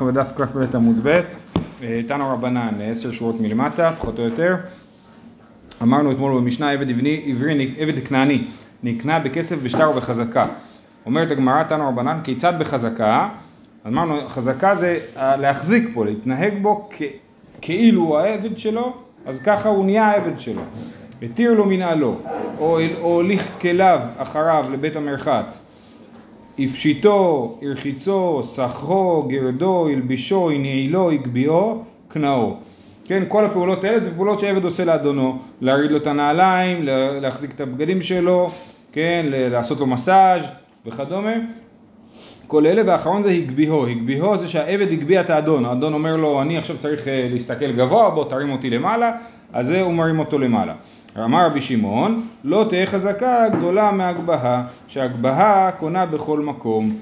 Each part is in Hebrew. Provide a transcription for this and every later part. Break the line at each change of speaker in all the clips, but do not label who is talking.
אנחנו בדף כ"ב עמוד ב', תנו רבנן, עשר שורות מלמטה, פחות או יותר. אמרנו אתמול במשנה עבד עברי, עברי, עבד כנעני, נקנה בכסף ושטר ובחזקה. אומרת הגמרא, תנו רבנן, כיצד בחזקה? אמרנו, חזקה זה להחזיק פה, להתנהג בו כאילו הוא העבד שלו, אז ככה הוא נהיה העבד שלו. התיר לו מנהלו, או הוליך כליו אחריו לבית המרחץ. הפשיטו, הרחיצו, סחרו, גרדו, הלבישו, הנעילו, הגביהו, קנאו. כן, כל הפעולות האלה זה פעולות שעבד עושה לאדונו, להרעיד לו את הנעליים, להחזיק את הבגדים שלו, כן, לעשות לו מסאז' וכדומה. כל אלה, והאחרון זה הגביהו, הגביהו זה שהעבד הגביה את האדון, האדון אומר לו אני עכשיו צריך להסתכל גבוה, בוא תרים אותי למעלה, אז זה הוא מרים אותו למעלה. אמר רבי שמעון, לא תהיה חזקה גדולה מהגבהה, שהגבהה קונה בכל מקום.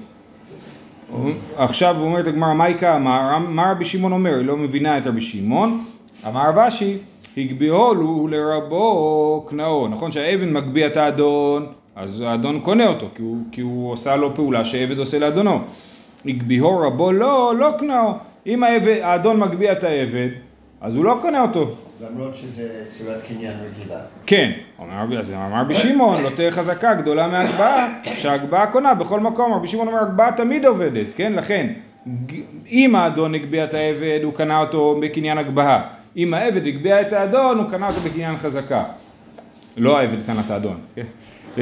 עכשיו אומרת הגמרא, מה איכה אמר? מה רבי שמעון אומר? היא לא מבינה את רבי שמעון. אמר רבשי, הגביהו הוא לרבו קנאו. נכון שהאבן מגביה את האדון, אז האדון קונה אותו, כי הוא, כי הוא עושה לו פעולה שעבד עושה לאדונו. הגביהו רבו לא, לא קנאו. אם העבד, האדון מגביה את העבד, אז הוא לא קונה אותו.
למרות שזה צורת קניין רגילה.
כן, אומר, אז אמר רבי שמעון, לא תהיה חזקה גדולה מהגבהה, שהגבהה קונה בכל מקום, רבי שמעון אומר, הגבהה תמיד עובדת, כן, לכן, אם האדון הגביה את העבד, הוא קנה אותו בקניין הגבהה, אם העבד הגביה את האדון, הוא קנה אותו בקניין חזקה. לא העבד קנה את האדון, כן.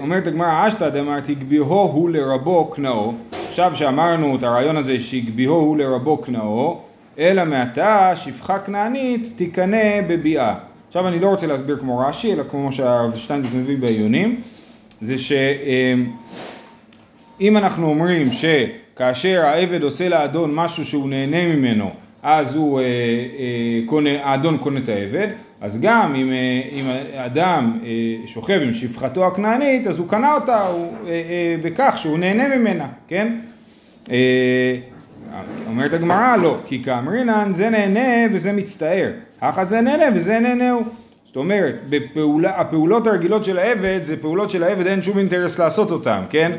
אומרת הגמרא, אשתא דאמרת הגביהו הוא לרבו קנאו, עכשיו שאמרנו את הרעיון הזה שהגביהו הוא לרבו קנאו, אלא מעתה שפחה כנענית תיקנא בביאה. עכשיו אני לא רוצה להסביר כמו רש"י, אלא כמו שהרב שטיינדס מביא בעיונים, זה שאם אנחנו אומרים שכאשר העבד עושה לאדון משהו שהוא נהנה ממנו, אז הוא, אה, אה, קונה, האדון קונה את העבד, אז גם אם, אה, אם אדם שוכב עם שפחתו הכנענית, אז הוא קנה אותה הוא, בכך שהוא נהנה ממנה, כן? אומרת הגמרא לא, כי כאמרינן זה נהנה וזה מצטער, ככה זה נהנה וזה נהנהו. זאת אומרת, בפעולה, הפעולות הרגילות של העבד זה פעולות של העבד אין שום אינטרס לעשות אותן, כן?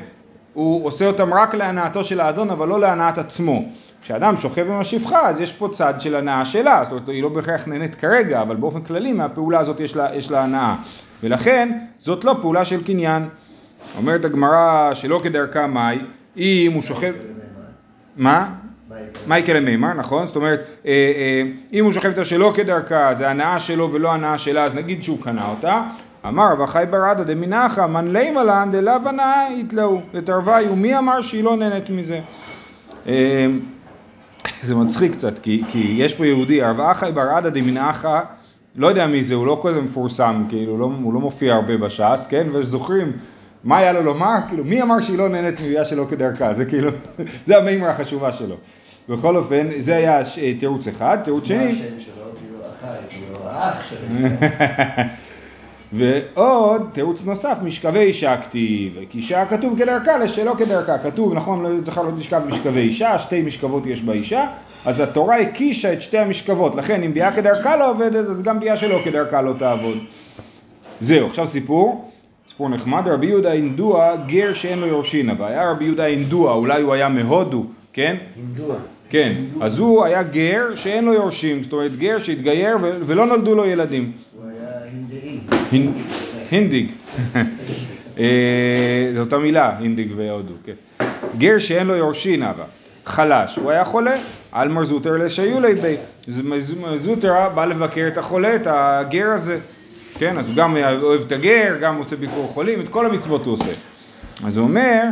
הוא עושה אותן רק להנאתו של האדון אבל לא להנאת עצמו. כשאדם שוכב עם השפחה אז יש פה צד של הנאה שלה, זאת אומרת היא לא בהכרח נהנית כרגע, אבל באופן כללי מהפעולה הזאת יש לה, יש לה הנאה. ולכן זאת לא פעולה של קניין. אומרת הגמרא שלא כדרכה מאי, אם הוא שוכב... מה? מייקל מימר, נכון? זאת אומרת, אה, אה, אם הוא שוכב איתה שלא כדרכה, זה הנאה שלו ולא הנאה שלה, אז נגיד שהוא קנה אותה. אמר רב החי ברדה דמינחה, מן לימה לן דלאו הנאה יתלאו, ותרוויו, מי אמר שהיא לא נהנית מזה? אה, זה מצחיק קצת, כי, כי יש פה יהודי, רב החי ברדה דמינחה, לא יודע מי זה, הוא לא כזה מפורסם, כאילו, לא, הוא לא מופיע הרבה בש"ס, כן? וזוכרים מה היה לו לומר? כאילו, מי אמר שהיא לא נהנית מביאה שלא כדרכה? זה כאילו, זה המימרה החשובה שלו. בכל אופן, זה היה תירוץ אחד, תירוץ שני.
מה השם שלו? כאילו אחי, כאילו האח שלו.
ועוד תירוץ נוסף, משכבי אישה כתיב, כי שעה כתוב כדרכה לשלא כדרכה, כתוב, נכון, לא צריכה לא תשכב משכבי אישה, שתי משכבות יש באישה, אז התורה הקישה את שתי המשכבות, לכן אם ביאה כדרכה לא עובדת, אז גם ביאה שלא כדרכה לא תעבוד. זהו, עכשיו סיפור, סיפור נחמד, רבי יהודה אינדוע, גר שאין לו יורשינה, והיה רבי יהודה אינדוע, אולי הוא היה מהודו, כן?
הינדוע.
כן, אז הוא היה גר שאין לו יורשים, זאת אומרת גר שהתגייר ולא נולדו לו ילדים.
הוא היה הינדאי.
הינדיג. זו אותה מילה, הינדיג והודו, כן. גר שאין לו יורשין אבל, חלש, הוא היה חולה, אלמר זוטר לשיולי בי, זוטר בא לבקר את החולה, את הגר הזה, כן, אז הוא גם אוהב את הגר, גם עושה ביקור חולים, את כל המצוות הוא עושה. אז הוא אומר,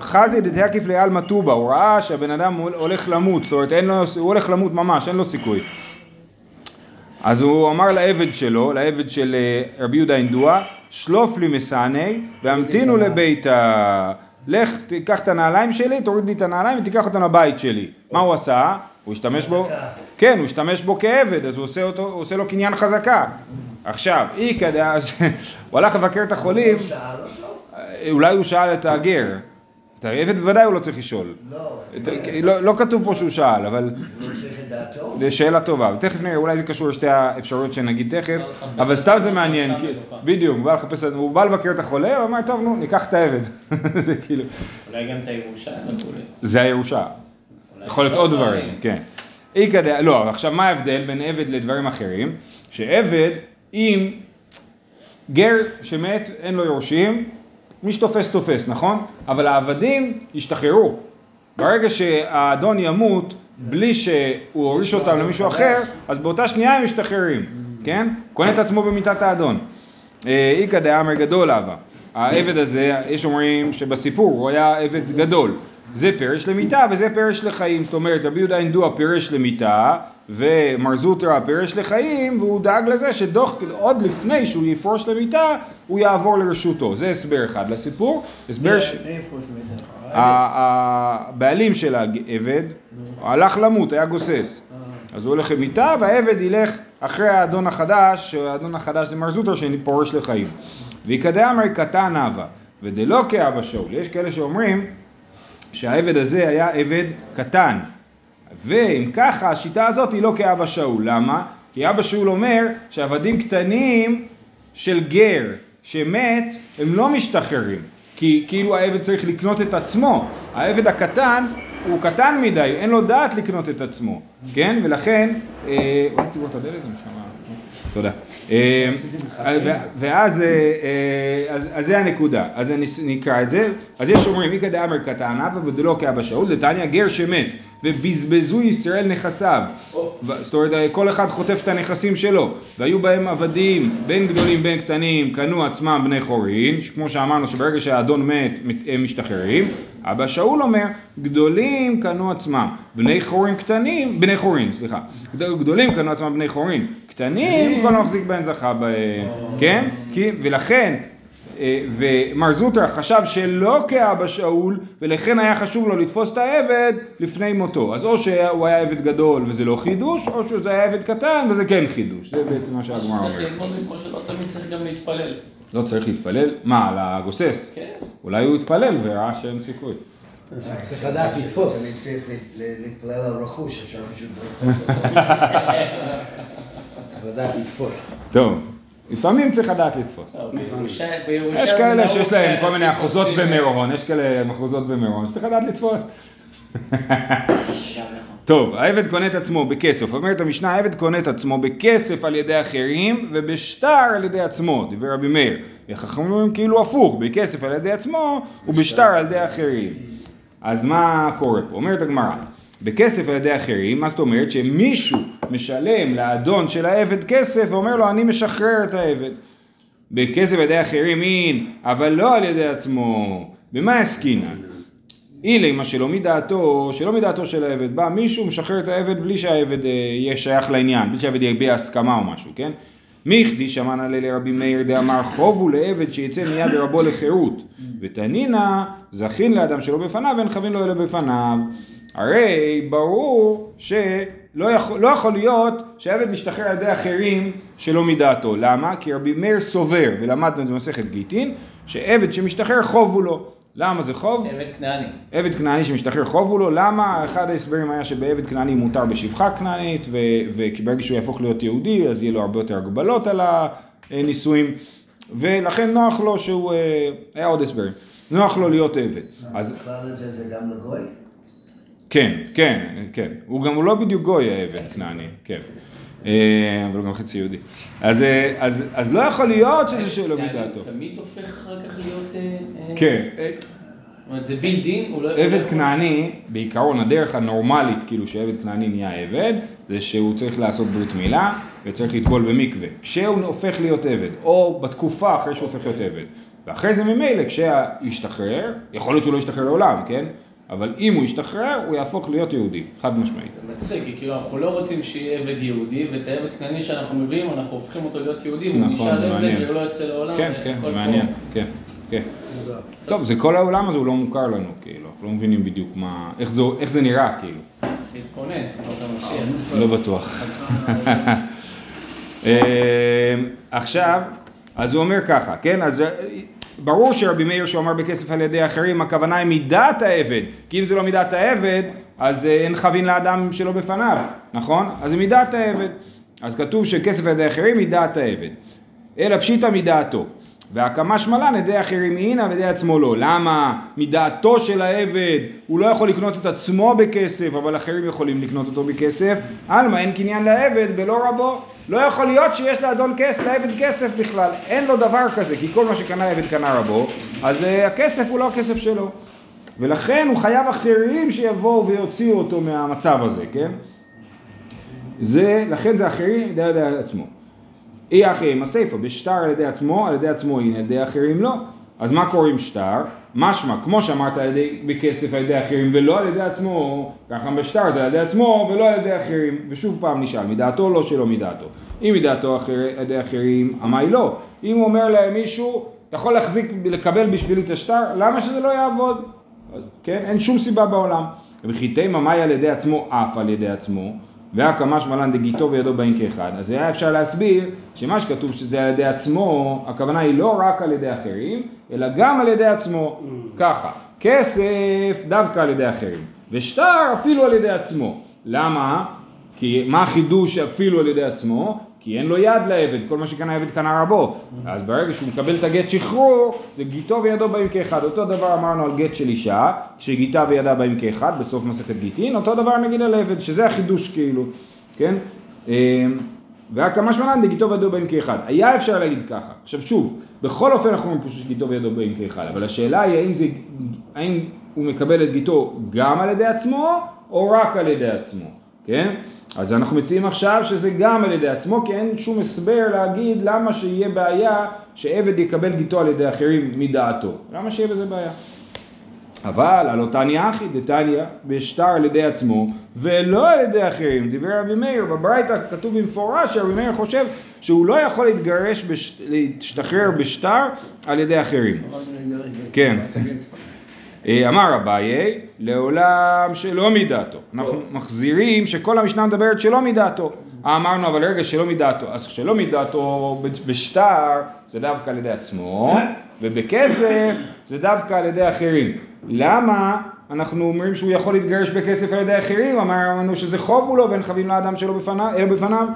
חזי דתקיף לעלמא טובה, הוא ראה שהבן אדם הולך למות, זאת אומרת לו, הוא הולך למות ממש, אין לו סיכוי. אז הוא אמר לעבד שלו, לעבד של רבי יהודה אינדוע, שלוף לי מסעני והמתינו לביתה. לך תיקח את הנעליים שלי, תוריד לי את הנעליים ותיקח אותם לבית שלי. מה הוא עשה? הוא השתמש בו, כן, הוא השתמש בו כעבד, אז הוא עושה, אותו, הוא עושה לו קניין חזקה. עכשיו, אי כדא, אז הוא הלך לבקר את החולים, אולי הוא שאל את הגר, את העבד בוודאי הוא לא צריך לשאול.
לא,
את- לא, לא כתוב פה שהוא שאל, אבל
לא.
זו שאלה טובה. תכף נראה, אולי זה קשור לשתי האפשרויות שנגיד תכף, אבל סתם זה מעניין. בדיוק, הוא בא לחפש, הוא בא לבקר את החולה, הוא אמר, טוב, נו, ניקח את העבד. זה כאילו,
אולי גם את הירושה.
זה הירושה. יכול להיות עוד דברים, כן. איכא לא, עכשיו מה ההבדל בין עבד לדברים אחרים? שעבד, אם גר שמת, אין לו יורשים, מי שתופס תופס, נכון? אבל העבדים ישתחררו. ברגע שהאדון ימות, בלי שהוא הוריש אותם למישהו אחר, אז באותה שנייה הם משתחררים, כן? קונה את עצמו במיטת האדון. אה, איכא דאמר גדול אבא. העבד הזה, יש אומרים שבסיפור הוא היה עבד גדול. זה פרש למיתה וזה פרש לחיים. זאת אומרת, רבי יהודה אינדוע פירש למיתה, ומר זוטרא פירש לחיים, והוא דאג לזה שדוח, עוד לפני שהוא יפרוש למיתה, הוא יעבור לרשותו. זה הסבר אחד לסיפור. הסבר ש...
איפה יש מידע?
ה- הבעלים של העבד הלך למות, היה גוסס. אז הוא הולך למיטה והעבד ילך אחרי האדון החדש, שהאדון החדש זה מר זוטר שפורש לחיים. ויקדע אמר קטן אבה, ודלא כאבא שאול. יש כאלה שאומרים שהעבד הזה היה עבד קטן. ואם ככה, השיטה הזאת היא לא כאבא שאול. למה? כי אבא שאול אומר שעבדים קטנים של גר שמת, הם לא משתחררים. כי כאילו העבד צריך לקנות את עצמו. העבד הקטן הוא קטן מדי, אין לו דעת לקנות את עצמו. כן? ולכן, אה, אולי תציבו את הדלת, אני שמע. תודה. אה, ואז, אה, אז זה הנקודה, אז נקרא את זה, אז יש אומרים, איכא דאמר קטן אבא ודלא כאבא שאול, דתניא גר שמת, ובזבזו ישראל נכסיו, ו- זאת אומרת, כל אחד חוטף את הנכסים שלו, והיו בהם עבדים, בין גדולים בין קטנים, קנו עצמם בני חורין, כמו שאמרנו שברגע שהאדון מת, הם משתחררים, אבא שאול אומר, גדולים קנו עצמם, בני חורין קטנים, בני חורין, סליחה, גד- גדולים קנו עצמם בני חורין, קטנים, כל המחזיק בהם זכה בהם, כן? כי, ולכן, ומר זוטרא חשב שלא כאבא שאול, ולכן היה חשוב לו לתפוס את העבד לפני מותו. אז או שהוא היה עבד גדול וזה לא חידוש, או שזה היה עבד קטן וזה כן חידוש. זה בעצם מה שהגמרא
צריך
אומרת.
ללמוד מפה שלא תמיד צריך גם להתפלל.
לא צריך להתפלל? מה, על הגוסס?
כן.
אולי הוא התפלל וראה שאין סיכוי.
צריך לדעת
אני
לתפוס.
צריך ל- ל- להתפלל על רכוש, אפשר פשוט...
צריך לדעת לתפוס.
טוב, לפעמים צריך לדעת לתפוס.
בירושה
יש כאלה שיש להם כל מיני אחוזות במירון, יש כאלה אחוזות במירון, שצריך לדעת לתפוס.
נכון.
טוב, העבד קונה את עצמו בכסף. אומרת המשנה, העבד קונה את עצמו בכסף על ידי אחרים ובשטר על ידי עצמו, דיבר רבי מאיר. וחכמים אומרים כאילו הפוך, בכסף על ידי עצמו ובשטר על ידי אחרים. אז מה קורה פה? אומרת הגמרא, בכסף על ידי אחרים, מה זאת אומרת? שמישהו משלם לאדון של העבד כסף ואומר לו אני משחרר את העבד. בכסף ידי אחרים אין, אבל לא על ידי עצמו. במה עסקינן? אילי מה שלא מדעתו, שלא מדעתו של העבד, בא מישהו משחרר את העבד בלי שהעבד אה, יהיה שייך לעניין, בלי שהעבד יביע הסכמה או משהו, כן? מיכדי שמענה לי לרבי מאיר דאמר חובו לעבד שיצא מיד רבו לחירות ותנינא זכין לאדם שלא בפניו ואין חבין לו אלא בפניו הרי ברור שלא יכול, לא יכול להיות שהעבד משתחרר על ידי אחרים שלא מדעתו למה? כי רבי מאיר סובר ולמדנו את זה במסכת גיטין שעבד שמשתחרר חובו לו למה זה חוב?
עבד כנעני.
עבד כנעני שמשתחרר חוב הוא לו, למה? אחד ההסברים היה שבעבד כנעני מותר בשפחה כנענית, וברגע שהוא יהפוך להיות יהודי, אז יהיה לו הרבה יותר הגבלות על הנישואים, ולכן נוח לו שהוא, אה, היה עוד הסברים, נוח לו להיות עבד. אז
הזה זה גם לגוי?
כן, כן, כן. הוא גם הוא לא בדיוק גוי העבד כנעני, כן. אה, אבל הוא גם חצי יהודי. אז, אה, אז, אז לא יכול להיות שזה שלא
כנעני
מדעתו.
תמיד הופך אחר כך להיות... אה, אה,
כן. אה,
אומרת, זה בילדין, הוא לא...
עבד כנעני, בעיקרון הדרך הנורמלית, כאילו שעבד כנעני נהיה עבד, זה שהוא צריך לעשות ברית מילה וצריך לטבול במקווה. כשהוא הופך להיות עבד, או בתקופה אחרי שהוא הופך להיות עבד. ואחרי זה ממילא, כשישתחרר, יכול להיות שהוא לא ישתחרר לעולם, כן? אבל אם הוא ישתחרר, הוא יהפוך להיות יהודי, חד משמעית.
זה מצחיק, כי כאילו אנחנו לא רוצים שיהיה עבד יהודי, ואת העבד כנעני שאנחנו מביאים, אנחנו הופכים אותו להיות יהודי, והוא
נכון,
נשאר עבד. והוא לא יוצא לעולם.
כן, כן. זה מעניין, כן, כן. טוב, זה כל העולם הזה הוא לא מוכר לנו, כאילו, אנחנו לא מבינים בדיוק מה, איך זה, איך זה נראה, כאילו,
צריך להתכונן, המשיח.
לא בטוח. אה, עכשיו, אז הוא אומר ככה, כן, אז אה, ברור שרבי מאיר שאומר בכסף על ידי אחרים, הכוונה היא מידת העבד, כי אם זה לא מידת העבד, אז אה, אין חבין לאדם שלא בפניו, נכון? אז זה מידת העבד. אז כתוב שכסף על ידי אחרים מידת העבד. אלא פשיטא מדעתו. והקמה שמלן ידי אחרים הנה וידי עצמו לא. למה? מדעתו של העבד הוא לא יכול לקנות את עצמו בכסף, אבל אחרים יכולים לקנות אותו בכסף. עלמא אין קניין לעבד בלא רבו. לא יכול להיות שיש לאדון כסף, לעבד כסף בכלל. אין לו דבר כזה, כי כל מה שקנה עבד קנה רבו, אז uh, הכסף הוא לא הכסף שלו. ולכן הוא חייב אחרים שיבואו ויוציאו אותו מהמצב הזה, כן? זה, לכן זה אחרים על ידי עצמו. אי אחרים הסיפא, בשטר על ידי עצמו, על ידי עצמו הנה, על ידי אחרים לא. אז מה קוראים שטר? משמע, כמו שאמרת על ידי, בכסף על ידי אחרים ולא על ידי עצמו, ככה בשטר זה על ידי עצמו ולא על ידי אחרים. ושוב פעם נשאל, מדעתו לא שלא מדעתו. אם מדעתו אחר, על ידי אחרים, אמי לא. אם הוא אומר להם מישהו, אתה יכול להחזיק, לקבל בשבילי את השטר, למה שזה לא יעבוד? כן, אין שום סיבה בעולם. וחיטי ממאי על ידי עצמו, אף על ידי עצמו. והקמה שמלן דגיתו וידו בהם כאחד. אז היה אפשר להסביר שמה שכתוב שזה על ידי עצמו, הכוונה היא לא רק על ידי אחרים, אלא גם על ידי עצמו. ככה, כסף דווקא על ידי אחרים, ושטר אפילו על ידי עצמו. למה? כי מה החידוש אפילו על ידי עצמו? כי אין לו יד לעבד, כל מה שקנה עבד קנה רבו. אז ברגע שהוא מקבל את הגט שחרור, זה גיתו וידו באים כאחד. אותו דבר אמרנו על גט של אישה, שגיתה וידה באים כאחד, בסוף מסכת גיטין, אותו דבר נגיד על עבד, שזה החידוש כאילו, כן? אמ, והקמה שמלן דגיתו וידו באים כאחד. היה אפשר להגיד ככה. עכשיו שוב, בכל אופן אנחנו אומרים פה שגיתו וידו באים כאחד, אבל השאלה היא האם, זה, האם הוא מקבל את גיתו גם על ידי עצמו, או רק על ידי עצמו, כן? אז אנחנו מציעים עכשיו שזה גם על ידי עצמו, כי אין שום הסבר להגיד למה שיהיה בעיה שעבד יקבל גיתו על ידי אחרים מדעתו. למה שיהיה בזה בעיה? אבל על אותניה אחי דתניא בשטר על ידי עצמו ולא על ידי אחרים. דיבר רבי מאיר, בברייתא כתוב במפורש שרבי מאיר חושב שהוא לא יכול להתגרש, בש... להשתחרר בשטר על ידי אחרים. כן. אה, אמר אביי, לעולם שלא מדעתו. אנחנו מחזירים שכל המשנה מדברת שלא מדעתו. אמרנו אבל רגע שלא מדעתו. אז שלא מדעתו בשטר זה דווקא על ידי עצמו, ובכסף זה דווקא על ידי אחרים. למה אנחנו אומרים שהוא יכול להתגרש בכסף על ידי אחרים? אמרנו שזה חוב הוא לו ואין חבים לאדם שלא בפניו, אלא בפניו.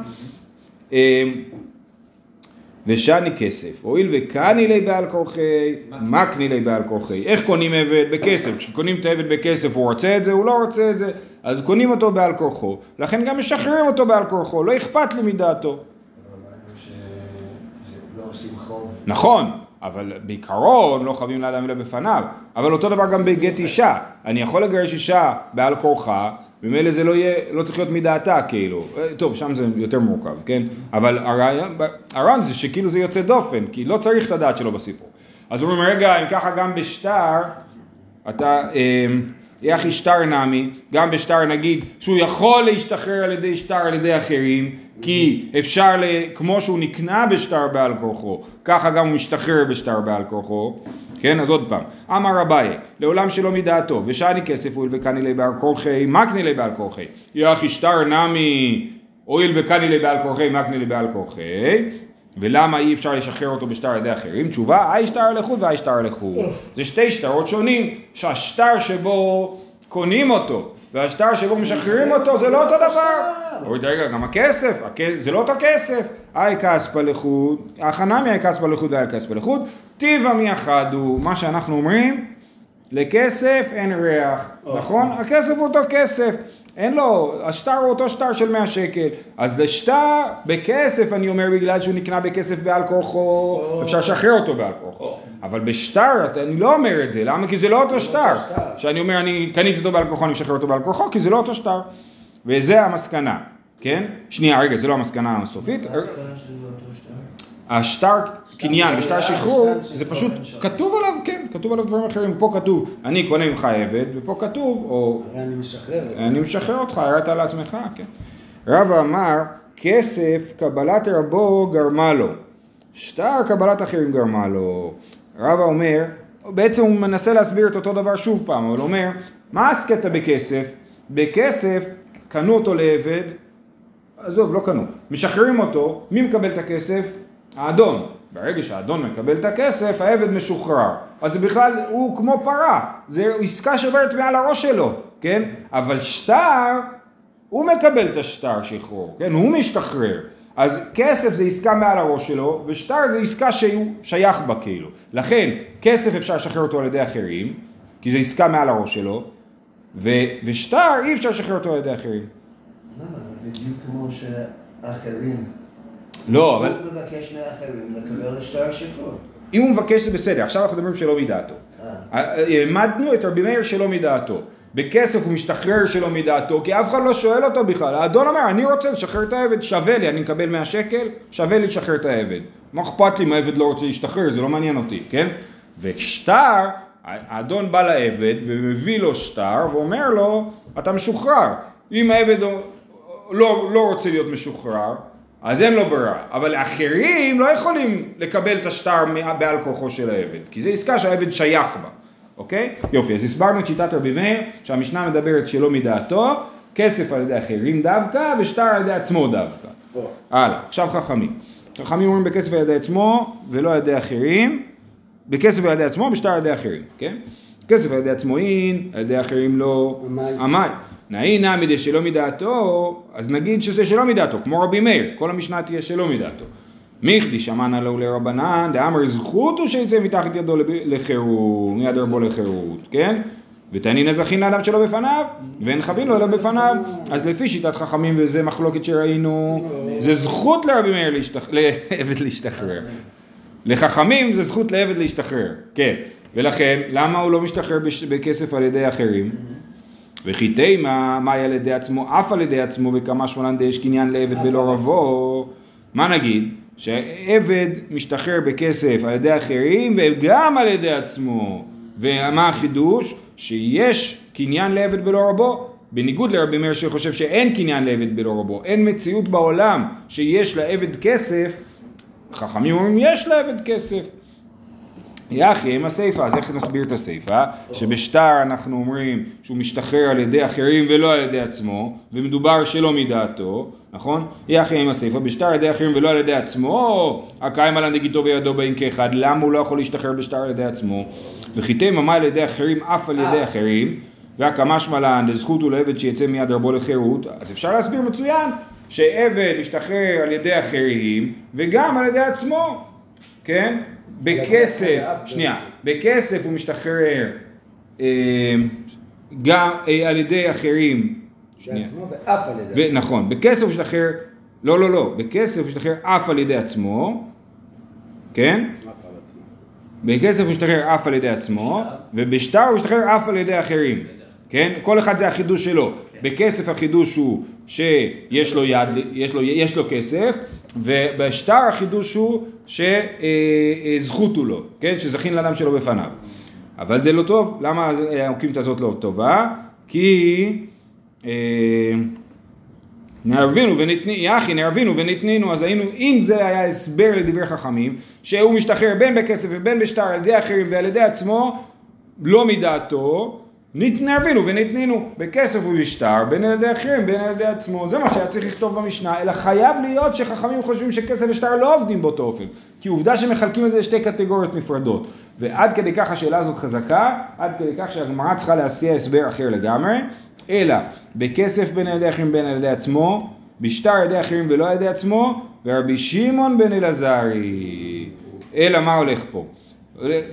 ושני כסף, הואיל וקני לי בעל כורחי, מקני לי בעל כורחי. איך קונים עבד? בכסף. כשקונים את העבד בכסף הוא רוצה את זה, הוא לא רוצה את זה, אז קונים אותו בעל כורחו. לכן גם משחררים אותו בעל כורחו, לא אכפת לי מדעתו. נכון, אבל בעיקרון לא חייבים לאדם אלא בפניו. אבל אותו דבר גם בגט אישה. אני יכול לגרש אישה בעל כורחה, ממילא זה לא יהיה, לא צריך להיות מדעתה כאילו. אה, טוב, שם זה יותר מורכב, כן? אבל הרעיון, זה שכאילו זה יוצא דופן, כי לא צריך את הדעת שלו בסיפור. אז אומרים, רגע, אם ככה גם בשטר, אתה, אה, יחי שטר נמי, גם בשטר נגיד שהוא יכול להשתחרר על ידי שטר על ידי אחרים, כי אפשר, כמו שהוא נקנה בשטר בעל כורחו, ככה גם הוא משתחרר בשטר בעל כורחו, כן, אז עוד פעם, אמר אביי, לעולם שלא מדעתו, ושאני כסף הואיל וקני לי בעל כורחי, מקני לי בעל כורחי, יחי שטר נמי, הואיל וקני לי בעל כורחי, מקני לי בעל כורחי, ולמה אי אפשר לשחרר אותו בשטר על ידי אחרים? תשובה, אי שטר לחוד ואי שטר לחוד. זה שתי שטרות שונים, שהשטר שבו קונים אותו והשטר שבו משחררים אותו זה לא אותו דבר. אוי רגע, גם הכסף, הכ- זה לא אותו כסף. אי כספא לחוד, הכנמי אי כספא לחוד ואי כספא לחוד, טיבא מי אחד הוא, מה שאנחנו אומרים, לכסף אין ריח, נכון? הכסף הוא אותו כסף. אין לו, השטר הוא אותו שטר של 100 שקל. אז לשטר בכסף אני אומר בגלל שהוא נקנה בכסף בעל כורחו, אפשר לשחרר אותו בעל כורחו. אבל בשטר אני לא אומר את זה, למה? כי זה לא אותו שטר.
שטר.
שאני אומר אני קניתי אותו בעל כורחו, אני משחרר אותו בעל כורחו, כי זה לא אותו שטר. וזה המסקנה, כן? שנייה, רגע, זה לא המסקנה הסופית.
לא?
השטר קניין ושטר שחרור, זה פשוט. כתוב עליו, כן, כתוב עליו דברים אחרים. פה כתוב, אני קונה ממך עבד, ופה כתוב, או
אני משחרר.
אני משחרר אותך, ירדת על עצמך, כן. רבא אמר, כסף קבלת רבו גרמה לו, שטר קבלת אחרים גרמה לו. רבא אומר, בעצם הוא מנסה להסביר את אותו דבר שוב פעם, אבל אומר, מה הסקטה בכסף? בכסף קנו אותו לעבד, עזוב, לא קנו, משחררים אותו, מי מקבל את הכסף? האדון. ברגע שהאדון מקבל את הכסף, העבד משוחרר. אז זה בכלל, הוא כמו פרה, זה עסקה שעוברת מעל הראש שלו, כן? אבל שטר, הוא מקבל את השטר שחרור, כן? הוא משתחרר. אז כסף זה עסקה מעל הראש שלו, ושטר זה עסקה שהוא שייך בה כאילו. לכן, כסף אפשר לשחרר אותו על ידי אחרים, כי זה עסקה מעל הראש שלו, ו- ושטר אי אפשר לשחרר אותו על ידי אחרים.
למה? בדיוק כמו שאחרים.
לא, אבל
הוא מבקש מאחרים לקבל שטר שחרור.
אם הוא מבקש זה בסדר, עכשיו אנחנו מדברים שלא מדעתו.
אה.
העמדנו את רבי מאיר שלא מדעתו. בכסף הוא משתחרר שלא מדעתו, כי אף אחד לא שואל אותו בכלל. האדון אומר, אני רוצה לשחרר את העבד, שווה לי, אני מקבל 100 שקל, שווה לי לשחרר את העבד. מה אכפת לי אם העבד לא רוצה להשתחרר, זה לא מעניין אותי, כן? ושטר, האדון בא לעבד ומביא לו שטר ואומר לו, אתה משוחרר. אם העבד לא, לא, לא רוצה להיות משוחרר, אז אין לו ברירה. אבל אחרים לא יכולים לקבל את השטר בעל כורחו של העבד, כי זו עסקה שהעבד שייך בה, אוקיי? יופי, אז הסברנו את שיטת רבי מאיר, שהמשנה מדברת שלא מדעתו, כסף על ידי אחרים דווקא, ושטר על ידי עצמו דווקא.
פה.
הלאה, עכשיו חכמים. חכמים אומרים בכסף על ידי עצמו ולא על ידי אחרים, בכסף על ידי עצמו, בשטר על ידי אחרים, כן? כסף על ידי עצמו אין, על ידי אחרים לא עמאי. נאי נמי דשלא מדעתו, אז נגיד שזה שלא מדעתו, כמו רבי מאיר, כל המשנה תהיה שלא מדעתו. מיכדי שמענה לו לרבנן, דאמר זכות הוא שיצא מתחת ידו לחירות, מיד רבו לחירות, כן? ותענין אזרחין לאדם שלא בפניו, ואין חבין לו אלא בפניו. אז לפי שיטת חכמים, וזה מחלוקת שראינו, זה זכות לרבי מאיר. לעבד להשתחרר. לחכמים זה זכות לעבד להשתחרר, כן. ולכן, למה הוא לא משתחרר בכסף על ידי אחרים? וכי תימה, מאי על ידי עצמו, אף על ידי עצמו, וכמה שמונן דש קניין לעבד בלא רבו. מה נגיד? שעבד משתחרר בכסף על ידי אחרים וגם על ידי עצמו. ומה החידוש? שיש קניין לעבד בלא רבו. בניגוד לרבי מאיר שחושב שאין קניין לעבד בלא רבו. אין מציאות בעולם שיש לעבד כסף. חכמים אומרים יש לעבד כסף. יחי עם הסיפא, אז איך נסביר את הסיפא? שבשטר אנחנו אומרים שהוא משתחרר על ידי אחרים ולא על ידי עצמו, ומדובר שלא מדעתו, נכון? יחי עם הסיפא, בשטר על ידי אחרים ולא על ידי עצמו, הקיים על הנגיתו וידו באים כאחד, למה הוא לא יכול להשתחרר בשטר על ידי עצמו? וחיטי ממה על ידי אחרים אף על ידי אחרים, והקמה שמלן, לזכות הוא לעבד שיצא מיד רבו לחירות, אז אפשר להסביר מצוין שעבד משתחרר על ידי אחרים וגם על ידי עצמו, כן? בכסף, שנייה, בכסף הוא משתחרר אה, גם אה, על ידי אחרים,
בעצמו ואף על ידי.
נכון, בכסף הוא משתחרר, לא לא לא, בכסף הוא משתחרר אף על ידי עצמו, כן? בכסף הוא משתחרר אף על ידי עצמו, ובשטר הוא משתחרר אף על ידי אחרים, כן? כל אחד זה החידוש שלו. בכסף החידוש הוא שיש לו יד, יש לו, יש לו כסף, ובשטר החידוש הוא שזכות הוא לו, כן? שזכין לאדם שלו בפניו. אבל זה לא טוב, למה האוקימתא הזאת לא טובה? כי אה, נערבינו ונתנינו, יחי נערבינו ונתנינו, אז היינו, אם זה היה הסבר לדברי חכמים, שהוא משתחרר בין בכסף ובין בשטר על ידי אחרים ועל ידי עצמו, לא מדעתו, נערבינו ונתנינו, בכסף ובשטר, בין על ידי אחרים, בין על ידי עצמו, זה מה שהיה צריך לכתוב במשנה, אלא חייב להיות שחכמים חושבים שכסף ושטר לא עובדים באותו אופן, כי עובדה שמחלקים את זה לשתי קטגוריות נפרדות, ועד כדי כך השאלה הזאת חזקה, עד כדי כך שהגמרא צריכה להציע הסבר אחר לגמרי, אלא בכסף בין על ידי אחרים בין על ידי עצמו, בשטר על ידי אחרים ולא על ידי עצמו, ורבי שמעון בן אלעזרי. אלא מה הולך פה?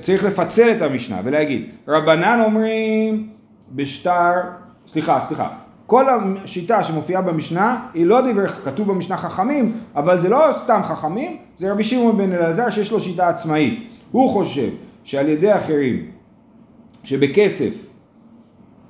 צריך לפצל את המשנה ולהגיד, רבנן אומרים בשטר, סליחה, סליחה, כל השיטה שמופיעה במשנה היא לא דברי, כתוב במשנה חכמים, אבל זה לא סתם חכמים, זה רבי שמעון בן אלעזר שיש לו שיטה עצמאית. הוא חושב שעל ידי אחרים, שבכסף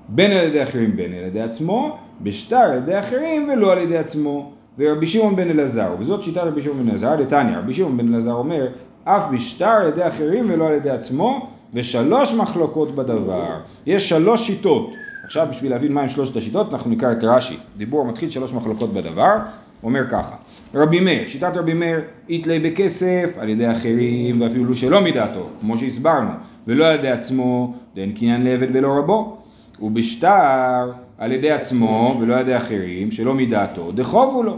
בין על ידי אחרים בין על ידי עצמו, בשטר על ידי אחרים ולא על ידי עצמו. ורבי שמעון בן אלעזר, וזאת שיטת רבי שמעון בן אלעזר, לתניא, רבי שמעון בן אלעזר אומר, אף בשטר על ידי אחרים ולא על ידי עצמו, ושלוש מחלוקות בדבר. יש שלוש שיטות. עכשיו בשביל להבין מהם שלושת השיטות, אנחנו נקרא את רש"י. דיבור מתחיל שלוש מחלוקות בדבר, אומר ככה. רבי מאיר, שיטת רבי מאיר, יתלה בכסף על ידי אחרים ואפילו שלא מדעתו, כמו שהסברנו, ולא על ידי עצמו, דין קניין לעבד בלא רבו. ובשטר על ידי עצמו ולא על ידי אחרים, שלא מדעתו, דחובו לו.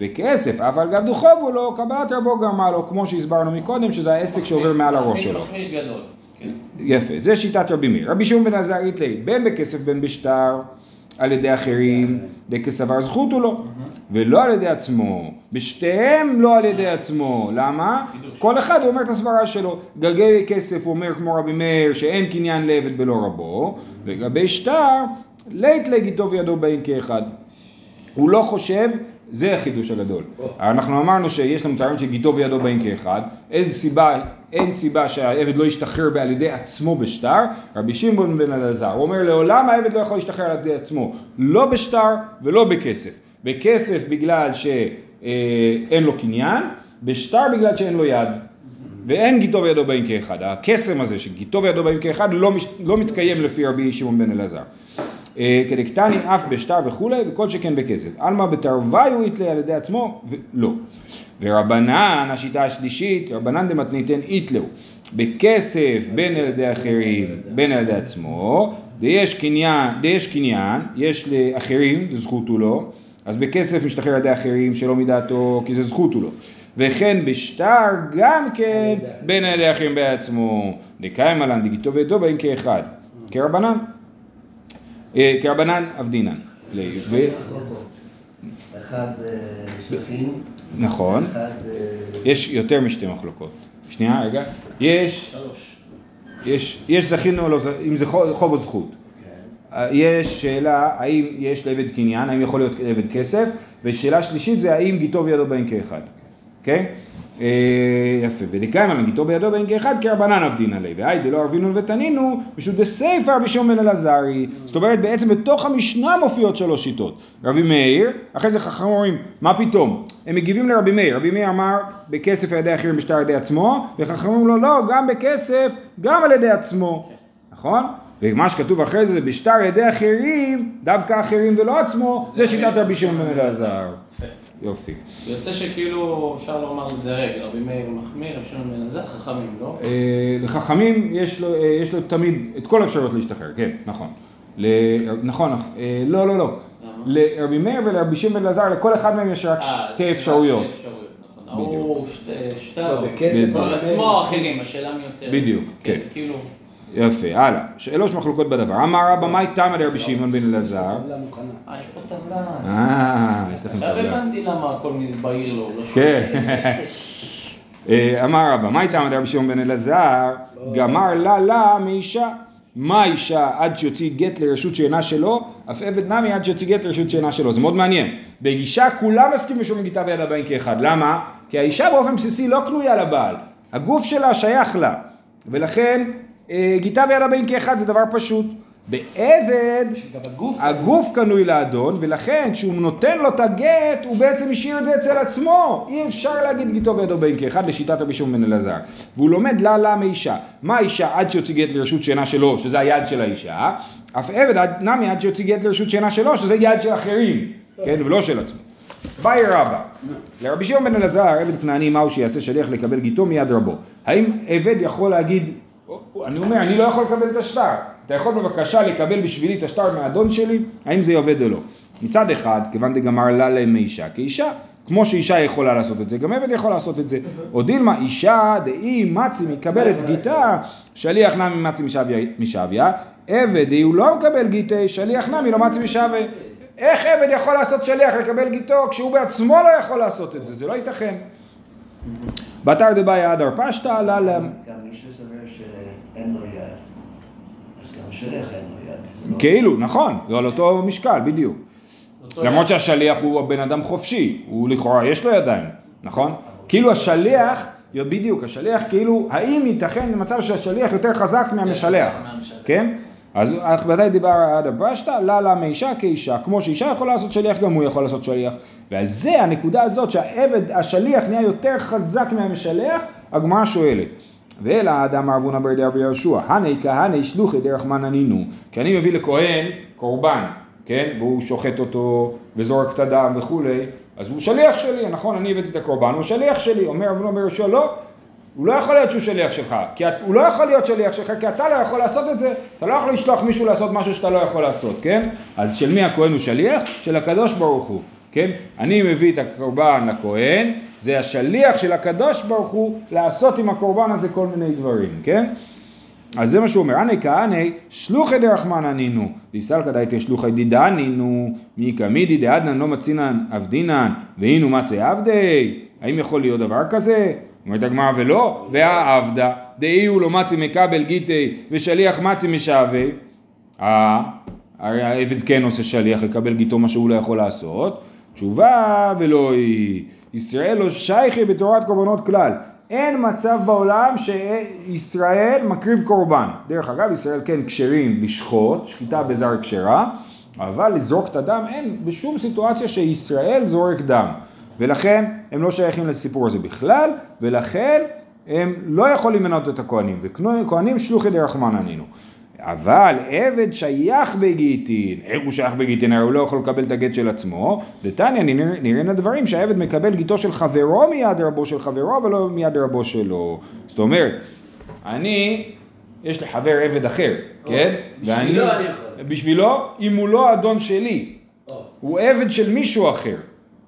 וכסף, אף על גב דוחובו לו, קבלת רבו גרמה לו, כמו שהסברנו מקודם, שזה העסק שעובר מעל הראש שלו.
כן.
יפה, זה שיטת רבי מאיר. רבי שמעון בן עזר איתלי, בין בכסף בין בשטר, על ידי אחרים, דכסבר זכות הוא לו, ולא על ידי עצמו. בשתיהם לא על ידי עצמו. למה? כל אחד אומר את הסברה שלו. גלגלי כסף הוא אומר כמו רבי מאיר שאין קניין לעבד בלא רבו, ולגבי שטר, לית לגיתו וידו בהן כאחד. הוא לא חושב, זה החידוש הגדול. אנחנו אמרנו שיש לנו טענות שגיתו וידו באים כאחד, אין סיבה, אין סיבה שהעבד לא ישתחרר על ידי עצמו בשטר, רבי שמעון בן אלעזר, הוא אומר לעולם העבד לא יכול להשתחרר על ידי עצמו, לא בשטר ולא בכסף. בכסף בגלל שאין לו קניין, בשטר בגלל שאין לו יד. ואין גיתו וידו באים כאחד. הקסם הזה שגיתו וידו באים כאחד לא, מש, לא מתקיים לפי רבי שמעון בן אלעזר. אה, כדקטני אף בשטר וכולי, וכל שכן בכסף. עלמא בתרווי הוא יתלה על ידי עצמו, ולא. ורבנן, השיטה השלישית, רבנן דמתניתן יתלהו. בכסף בין על ידי אחרים, בין על ידי עצמו, דיש קניין, דיש קניין, יש לאחרים, זכות הוא לו, אז בכסף משתחרר על ידי אחרים שלא מדעתו, כי זה זכות הוא לו. וכן בשטר גם כן בין על ידי אחרים בעצמו. דקאי מלן דגיתו ועדו באים כאחד. כרבנן. אה, כרבנן אבדינן.
אחד שכין,
נכון.
אה,
יש יותר משתי מחלוקות. שנייה, רגע. יש,
שלוש.
יש, יש זכינו או לא אם זה חוב או זכות.
כן.
אה, יש שאלה האם יש לעבד קניין, האם יכול להיות לעבד כסף, ושאלה שלישית זה האם גיתו וידו בהם כאחד. אוקיי? אה, יפה, ודקיימה מגיתו בידו בהם כאחד כרבנן עבדין עלי, והי דלא ערבינון ותנינו, פשוט דסייפא רבי שמעון אלעזרי. זאת אומרת בעצם בתוך המשנה מופיעות שלוש שיטות. רבי מאיר, אחרי זה חכמים אומרים, מה פתאום? הם מגיבים לרבי מאיר, רבי מאיר אמר בכסף על ידי אחרים בשטר על ידי עצמו, וחכמים אומרים לו לא, גם בכסף, גם על ידי עצמו. נכון? ומה שכתוב אחרי זה, בשטר על ידי אחרים, דווקא אחרים ולא עצמו, זה שיטת רבי שמעון אלעזר. יופי.
יוצא שכאילו אפשר לומר את זה רגע, רבי מאיר מחמיר, רבי שמעון בן עזר, חכמים, לא?
אה, לחכמים יש לו, אה, יש לו תמיד את כל האפשרויות להשתחרר, כן, נכון. ל... נכון, אה, לא, לא, לא. לרבי מאיר ולרבי שמעון בן אלעזר, לכל אחד מהם יש רק שתי אפשרויות.
שתי אפשרויות, נכון. ההוא שתי, שטר.
לא, בכסף
עצמו או אחרים, השאלה מי יותר.
בדיוק, כן.
כאילו,
יפה, הלאה. שלוש מחלוקות בדבר. אמר רבא מאי תמא דרבי שמעון בן אלעזר.
טבלה.
אה, יש פה טבלה.
אה, יש לכם
עכשיו
טבלה.
הבנתי למה הכל בהיר לו, לא
כן. אה, אמר רבא, מה איתם רבי שמעון בן אלעזר? גמר לה לה מאישה. מה אישה עד שיוציא גט לרשות שאינה שלו, אף עבד נמי עד שיוציא גט לרשות שאינה שלו. זה מאוד מעניין. בגישה כולם מסכימים שום גיטה ויד הבאים כאחד. למה? כי האישה באופן בסיסי לא קנויה לבעל. הגוף שלה שייך לה. ולכן גיטה ויד הבאים כאחד זה דבר פשוט. בעבד
הגוף.
הגוף קנוי לאדון, ולכן כשהוא נותן לו את הגט, הוא בעצם השאיר את זה אצל עצמו. אי אפשר להגיד גיטו וידו בין כאחד לשיטת רבי שמעון בן אלעזר. והוא לומד לה לה מאישה. מה אישה עד שיוציא גט לרשות שאינה שלו, שזה היד של האישה, אף עבד עד, נמי עד שיוציא גט לרשות שאינה שלו, שזה יד של אחרים, כן, ולא של עצמו. ביי רבא, לרבי שמעון בן אלעזר, עבד כנעני, מהו שיעשה שליח לקבל גיטו מיד רבו? האם עבד יכול להגיד, אני אומר, אני לא יכול לקבל את השטר, אתה יכול בבקשה לקבל בשבילי את השטר מהאדון שלי, האם זה עובד או לא? מצד אחד, כיוון דגמר לה להם מאישה כאישה, כמו שאישה יכולה לעשות את זה, גם עבד יכול לעשות את זה. או דילמה, אישה דאי מצי מקבלת גיטה, שליח נמי מצי משביה, עבד דאי הוא לא מקבל גיטה, שליח נמי לא מצי משביה. איך עבד יכול לעשות שליח לקבל גיטו כשהוא בעצמו לא יכול לעשות את זה? זה לא ייתכן. בתר דבעי אדר פשטה, לה להם.
גם מי שסובר שאין לו יד, אז גם השליח אין לו יד. לא-
כאילו, נכון, זה על אותו משקל, בדיוק. למרות שהשליח הוא הבן אדם חופשי, הוא לכאורה יש לו ידיים, נכון? כאילו השליח, בדיוק, השליח כאילו, האם ייתכן מצב שהשליח יותר חזק מהמשלח. כן? אז מתי דיבר עד הפשטה? לה לה מאישה כאישה, כמו שאישה יכולה לעשות שליח, גם הוא יכול לעשות שליח. ועל זה הנקודה הזאת שהעבד, השליח נהיה יותר חזק מהמשלח, הגמרא שואלת. ואלא האדם ערבונה ברדי רבי יהושע, הני כהני שלוחי דרך מננינו. כשאני מביא לכהן קורבן, כן, והוא שוחט אותו וזורק את הדם וכולי, אז הוא שליח שלי, נכון, אני הבאתי את הקורבן, הוא שליח שלי. אומר אבונה בר יהושע, לא, הוא לא יכול להיות שהוא שליח שלך, כי את- הוא לא יכול להיות שליח שלך, כי אתה לא יכול לעשות את זה, אתה לא יכול לשלוח מישהו לעשות משהו שאתה לא יכול לעשות, כן? אז של מי הכהן הוא שליח? של הקדוש ברוך הוא. כן? אני מביא את הקורבן לכהן, זה השליח של הקדוש ברוך הוא לעשות עם הקורבן הזה כל מיני דברים, כן? אז זה מה שהוא אומר, אני כהני שלוחי דרחמנא נינו, דיסלקא דייתא שלוחי דידנינו, מי קמידי דעדנן לא מצינן עבדינן, והינו מצי עבדי, האם יכול להיות דבר כזה? אומרת הגמרא ולא, והעבדה, דאי הוא לא מצי מקבל גיטי ושליח מצי משעווה, אה, הרי העבד כן עושה שליח לקבל גיטו מה שהוא לא יכול לעשות, תשובה ולא היא, ישראל לא שייכי בתורת קורבנות כלל, אין מצב בעולם שישראל מקריב קורבן. דרך אגב, ישראל כן כשרים לשחוט, שחיטה בזר כשרה, אבל לזרוק את הדם אין בשום סיטואציה שישראל זורק דם. ולכן הם לא שייכים לסיפור הזה בכלל, ולכן הם לא יכולים למנות את הכהנים, וכהנים שלוחי דרחמנא נינו. אבל עבד שייך בגיטין, איך הוא שייך בגיטין? הרי הוא לא יכול לקבל את הגט של עצמו. דתניא נראיין הדברים שהעבד מקבל גיטו של חברו מיד רבו של חברו ולא מיד רבו שלו. זאת אומרת, אני, יש לי חבר עבד אחר, כן?
בשבילו
ואני-
אני יכול.
בשבילו, אם הוא לא אדון שלי,
או.
הוא עבד של מישהו אחר.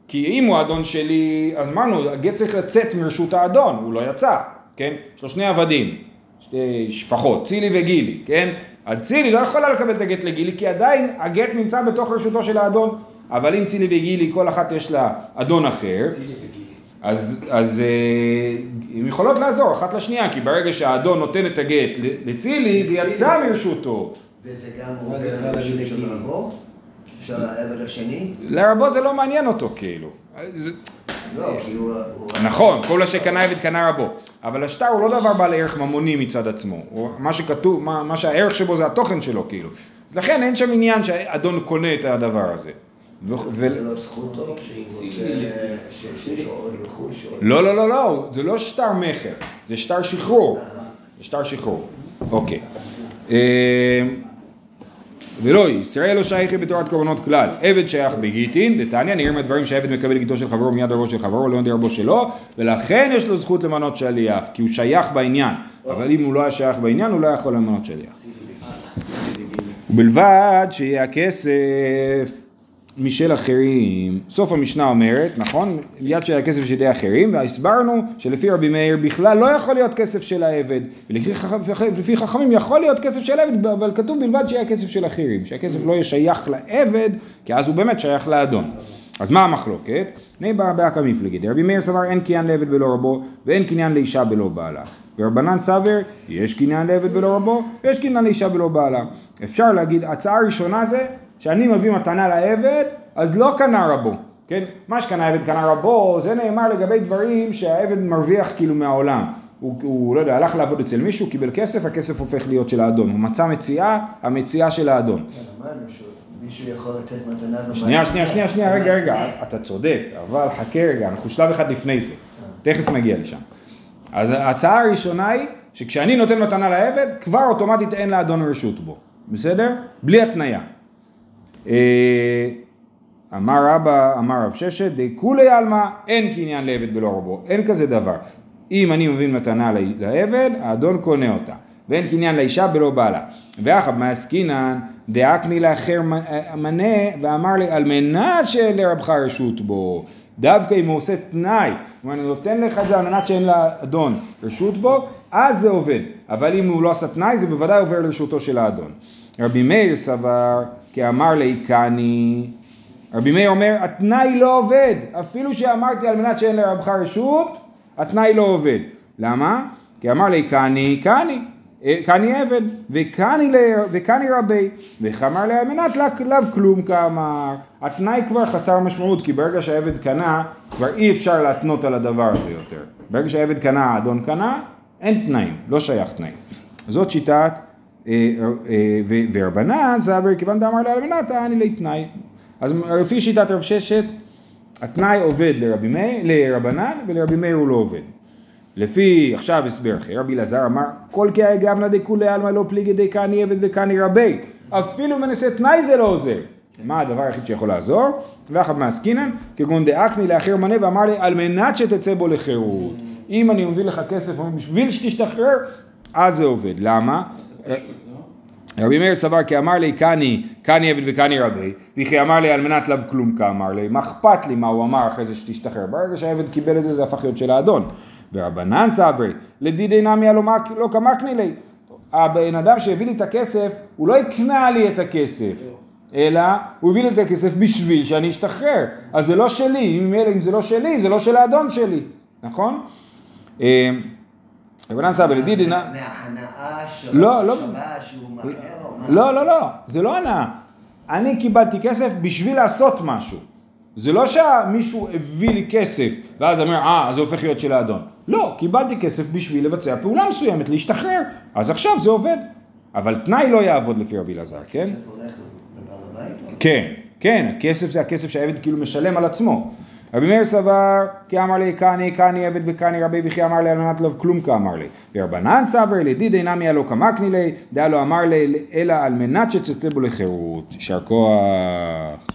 כי אם הוא אדון שלי, אז אמרנו, הגט צריך לצאת מרשות האדון, הוא לא יצא, כן? יש לו שני עבדים, שתי שפחות, צילי וגילי, כן? אז צילי לא יכולה לקבל את הגט לגילי, כי עדיין הגט נמצא בתוך רשותו של האדון. אבל אם צילי וגילי, כל אחת יש לה אדון אחר. אז, אז אה, הן יכולות לעזור אחת לשנייה, כי ברגע שהאדון נותן את הגט ל- לצילי, זה יצא מרשותו.
וזה גם עובר
זה על
של? רבו, של העבד השני.
לרבו זה לא מעניין אותו, כאילו.
לא, כי הוא... הוא-
נכון, כל השקנה עבד קנה רבו, אבל השטר הוא לא דבר בעל ערך ממוני מצד עצמו, הוא, מה שכתוב, מה, מה שהערך שבו זה התוכן שלו כאילו, אז לכן אין שם עניין שהאדון קונה את הדבר הזה. ו- ו-
לא זכותו, הוא רוצה ש- שיש לו עוד רכוש. עוד-
לא, לא, לא, לא, זה לא שטר מכר, זה שטר שחרור, זה שטר שחרור, אוקיי. ולא, ישראל לא שייכי בתורת קורבנות כלל, עבד שייך בגיטין, דתניא, נראה מהדברים שהעבד מקבל גיטו של חברו מיד רבו של חברו, לא מיד רבו שלו, ולכן יש לו זכות למנות שליח, כי הוא שייך בעניין, אבל אם הוא לא היה שייך בעניין, הוא לא יכול למנות שליח. ובלבד שיהיה הכסף משל אחרים. סוף המשנה אומרת, נכון? יד של הכסף של ידי אחרים, והסברנו שלפי רבי מאיר בכלל לא יכול להיות כסף של העבד, ולפי חכמים יכול להיות כסף של העבד, אבל כתוב בלבד שיהיה כסף של אחרים, שהכסף לא יהיה שייך לעבד, כי אז הוא באמת שייך לאדון. אז מה המחלוקת? הנה בא באקא מפלגי, רבי מאיר סבר אין קניין לעבד בלא רבו, ואין קניין לאישה בלא בעלה. ורבנן סבר, יש קניין לעבד בלא רבו, ויש קניין לאישה בלא בעלה. אפשר להגיד, הצעה ראשונה זה, שאני מביא מתנה לעבד, אז לא קנה רבו, כן? מה שקנה עבד קנה רבו, זה נאמר לגבי דברים שהעבד מרוויח כאילו מהעולם. הוא, הוא לא יודע, הלך לעבוד אצל מישהו, קיבל כסף, הכסף הופך להיות של האדון. הוא מצא מציאה, המציאה של האדון.
כן, שמישהו יכול לתת מתנה בבית.
שנייה, שנייה, שנייה, שנייה, רגע, רגע,
בבית.
אתה צודק, אבל חכה רגע, אנחנו שלב אחד לפני זה, תכף נגיע לשם. אז ההצעה הראשונה היא, שכשאני נותן מתנה לעבד, כבר אוטומטית אין לאדון רשות בו, בסדר? בלי התניה. אה, אמר רבא, אמר רב ששת, דכולי עלמא, אין קניין לעבד בלא רבו, אין כזה דבר. אם אני מבין מתנה לעבד, האדון קונה אותה. ואין קניין לאישה בלא בעלה. ואחב מעסקינן, דאקני לאחר אה, מנה, ואמר לי, על מנת שאין לרבך רשות בו. דווקא אם הוא עושה תנאי, כלומר אני נותן לך את זה על מנת שאין לאדון רשות בו, אז זה עובד. אבל אם הוא לא עשה תנאי, זה בוודאי עובר לרשותו של האדון. רבי מאיר סבר, כי אמר ליקני, רבי מאיר אומר, התנאי לא עובד, אפילו שאמרתי על מנת שאין לרבך רשות, התנאי לא עובד. למה? כי אמר לי קני, קני, אה, קני עבד, וקני, וקני רבי, ואמר לי על מנת לה- לאו כלום כאמר. התנאי כבר חסר משמעות, כי ברגע שהעבד קנה, כבר אי אפשר להתנות על הדבר הזה יותר. ברגע שהעבד קנה, האדון קנה, אין תנאים, לא שייך תנאים. זאת שיטת אה, אה, ורבנן סבר כיוון דאמר לה על מנת אני לי תנאי. אז לפי שיטת רב ששת, התנאי עובד לרבי לרבנן ולרבי מאיר הוא לא עובד. לפי, עכשיו הסבר אחר, רבי אלעזר אמר, כל כי גבנא דכולי עלמא לא פליגי דקני עבד וקני רבי, אפילו מנסה תנאי זה לא עוזר. מה הדבר היחיד שיכול לעזור? ואחד מעסקינן, כגון דאקני לאחר מנה ואמר לי, על מנת שתצא בו לחירות. אם אני מביא לך כסף בשביל שתשתחרר, אז זה עובד. למה?
פשוט,
רבי מאיר סבר כי אמר לי קני, קני עבד וקני רבי, וכי אמר לי על מנת לאו כלום כאמר לי, מה אכפת לי מה הוא אמר אחרי זה שתשתחרר, ברגע שהעבד קיבל את זה זה הפך להיות של האדון. ורבנן סברי, לדידי נמי הלא לא כמקני לי, הבן אדם שהביא לי את הכסף, הוא לא הקנה לי את הכסף, אלא הוא הביא לי את הכסף בשביל שאני אשתחרר, אז זה לא שלי, אם זה לא שלי, זה לא של האדון שלי, נכון? רבנן סברי, לדידי נמי...
מההנאה של
לא, לא.
המחשבה שהוא מקנה או מה?
לא, לא, לא, זה לא הנאה. אני קיבלתי כסף בשביל לעשות משהו. זה לא שמישהו הביא לי כסף, ואז אומר, אה, אז זה הופך להיות של האדון. לא, קיבלתי כסף בשביל לבצע פעולה מסוימת, להשתחרר. אז עכשיו זה עובד. אבל תנאי לא יעבוד לפי רבי אלעזר, כן? כן, כן, הכסף זה הכסף שהעבד כאילו משלם על עצמו. רבי מאיר סבר, כי אמר לי קני, קני עבד וקני רבי וכי אמר לי על מנת לב כלום כאמר לי. ורבנן סבר, לדידי נמי הלא כמקני לי, דעה לא אמר לי, אלא על מנת שתצא בו לחירות. יישר כוח.